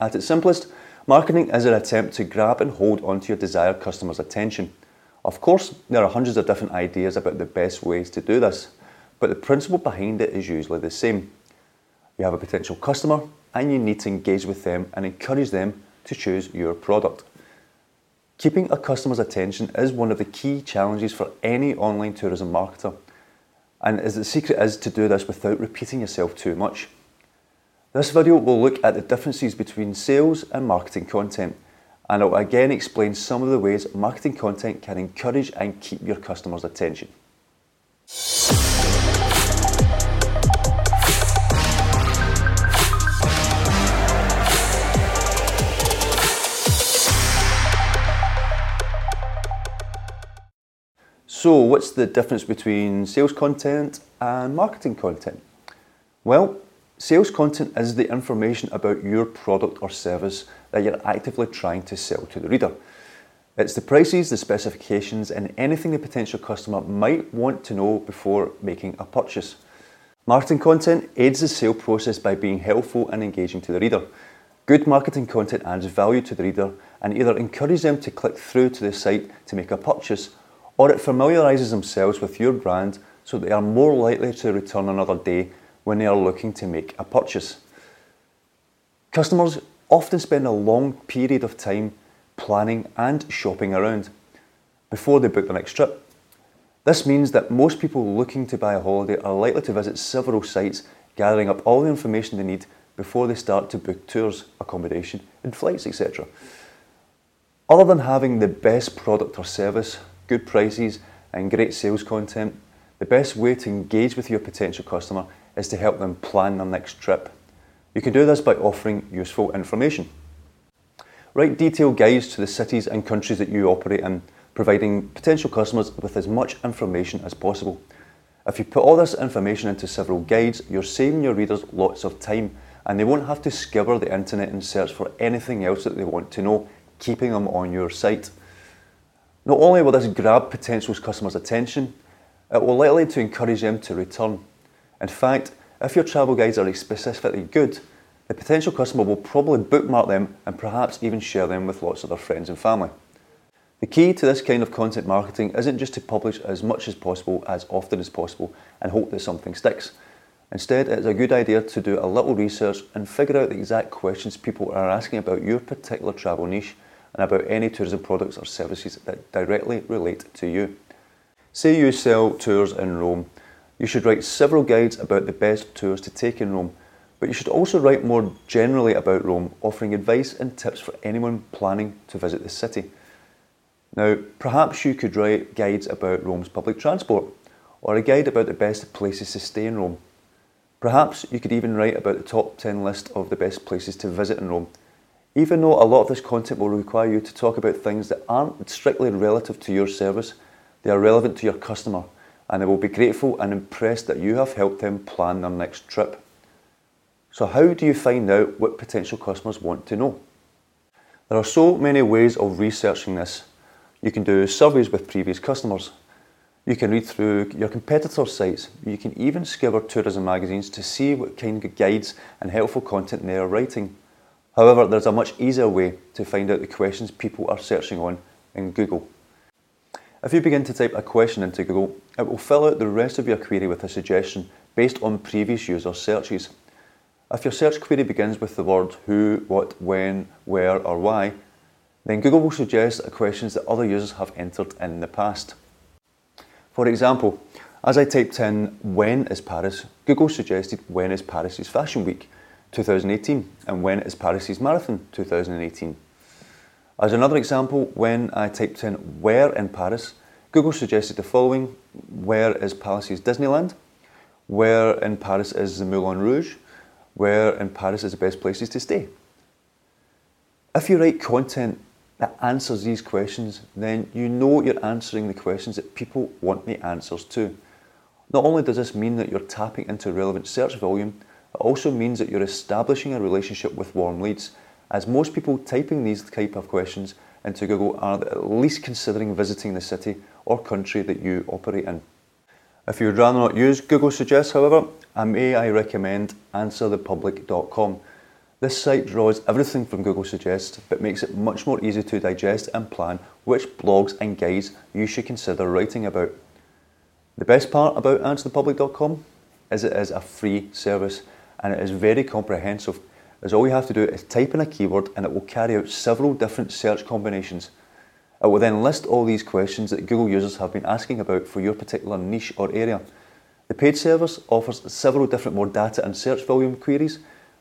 At its simplest, marketing is an attempt to grab and hold onto your desired customer's attention. Of course, there are hundreds of different ideas about the best ways to do this, but the principle behind it is usually the same. You have a potential customer and you need to engage with them and encourage them to choose your product. Keeping a customer's attention is one of the key challenges for any online tourism marketer. And the secret is to do this without repeating yourself too much. This video will look at the differences between sales and marketing content, and I'll again explain some of the ways marketing content can encourage and keep your customers' attention. So, what's the difference between sales content and marketing content? Well, sales content is the information about your product or service that you're actively trying to sell to the reader. It's the prices, the specifications, and anything the potential customer might want to know before making a purchase. Marketing content aids the sale process by being helpful and engaging to the reader. Good marketing content adds value to the reader and either encourages them to click through to the site to make a purchase or it familiarises themselves with your brand so they are more likely to return another day when they are looking to make a purchase. Customers often spend a long period of time planning and shopping around before they book the next trip. This means that most people looking to buy a holiday are likely to visit several sites, gathering up all the information they need before they start to book tours, accommodation, and flights, etc. Other than having the best product or service, good prices, and great sales content, the best way to engage with your potential customer is to help them plan their next trip. You can do this by offering useful information. Write detailed guides to the cities and countries that you operate in, providing potential customers with as much information as possible. If you put all this information into several guides, you're saving your readers lots of time and they won't have to scour the internet and search for anything else that they want to know, keeping them on your site. Not only will this grab potential customers' attention, Uh, it will likely to encourage them to return. In fact, if your travel guides are specifically good, the potential customer will probably bookmark them and perhaps even share them with lots of their friends and family. The key to this kind of content marketing isn't just to publish as much as possible, as often as possible, and hope that something sticks. Instead, it's a good idea to do a little research and figure out the exact questions people are asking about your particular travel niche and about any tourism products or services that directly relate to you. Say you sell tours in Rome. You should write several guides about the best tours to take in Rome, but you should also write more generally about Rome, offering advice and tips for anyone planning to visit the city. Now, perhaps you could write guides about Rome's public transport, or a guide about the best places to stay in Rome. Perhaps you could even write about the top 10 list of the best places to visit in Rome even though a lot of this content will require you to talk about things that aren't strictly relative to your service, they are relevant to your customer and they will be grateful and impressed that you have helped them plan their next trip. So, how do you find out what potential customers want to know? There are so many ways of researching this. You can do surveys with previous customers. You can read through your competitors' sites. You can even scour tourism magazines to see what kind of guides and helpful content they are writing. However, there's a much easier way to find out the questions people are searching on in Google. If you begin to type a question into Google, it will fill out the rest of your query with a suggestion based on previous user searches. If your search query begins with the word who, what, when, where, or why, then Google will suggest questions that other users have entered in the past. For example, as I typed in when is Paris, Google suggested when is Paris's Fashion Week, 2018 and when is Paris's Marathon 2018. As another example, when I typed in where in Paris, Google suggested the following Where is Paris's Disneyland? Where in Paris is the Moulin Rouge? Where in Paris is the best places to stay? If you write content that answers these questions, then you know you're answering the questions that people want the answers to. Not only does this mean that you're tapping into relevant search volume, it also means that you're establishing a relationship with warm leads, as most people typing these type of questions into Google are at least considering visiting the city or country that you operate in. If you would rather not use Google Suggest, however, I may I recommend answerthepublic.com. This site draws everything from Google Suggest but makes it much more easy to digest and plan which blogs and guides you should consider writing about. The best part about answerthepublic.com is it is a free service and it is very comprehensive as all you have to do is type in a keyword and it will carry out several different search combinations. It will then list all these questions that Google users have been asking about for your particular niche or area. The paid service offers several different more data and search volume queries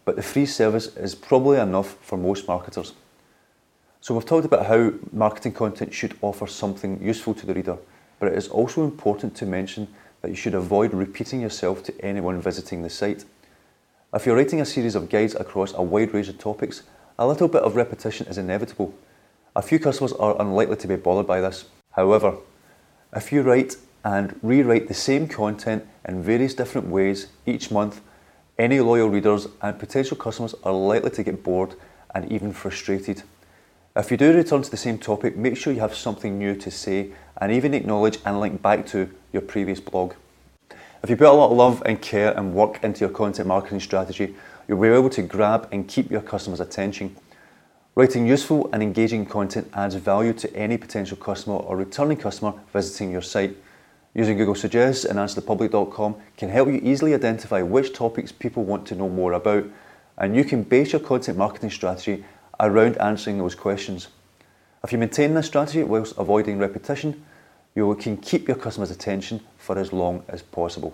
but the free service is probably enough for most marketers. So we've talked about how marketing content should offer something useful to the reader, but it is also important to mention that you should avoid repeating yourself to anyone visiting the site. If you're writing a series of guides across a wide range of topics, a little bit of repetition is inevitable. A few customers are unlikely to be bothered by this. However, if you write and rewrite the same content in various different ways each month any loyal readers and potential customers are likely to get bored and even frustrated. If you do return to the same topic, make sure you have something new to say and even acknowledge and link back to your previous blog. If you put a lot of love and care and work into your content marketing strategy, you'll be able to grab and keep your customers' attention. Writing useful and engaging content adds value to any potential customer or returning customer visiting your site. Using Google Suggest and AnswerThePublic.com can help you easily identify which topics people want to know more about, and you can base your content marketing strategy around answering those questions. If you maintain this strategy whilst avoiding repetition, you can keep your customers' attention for as long as possible.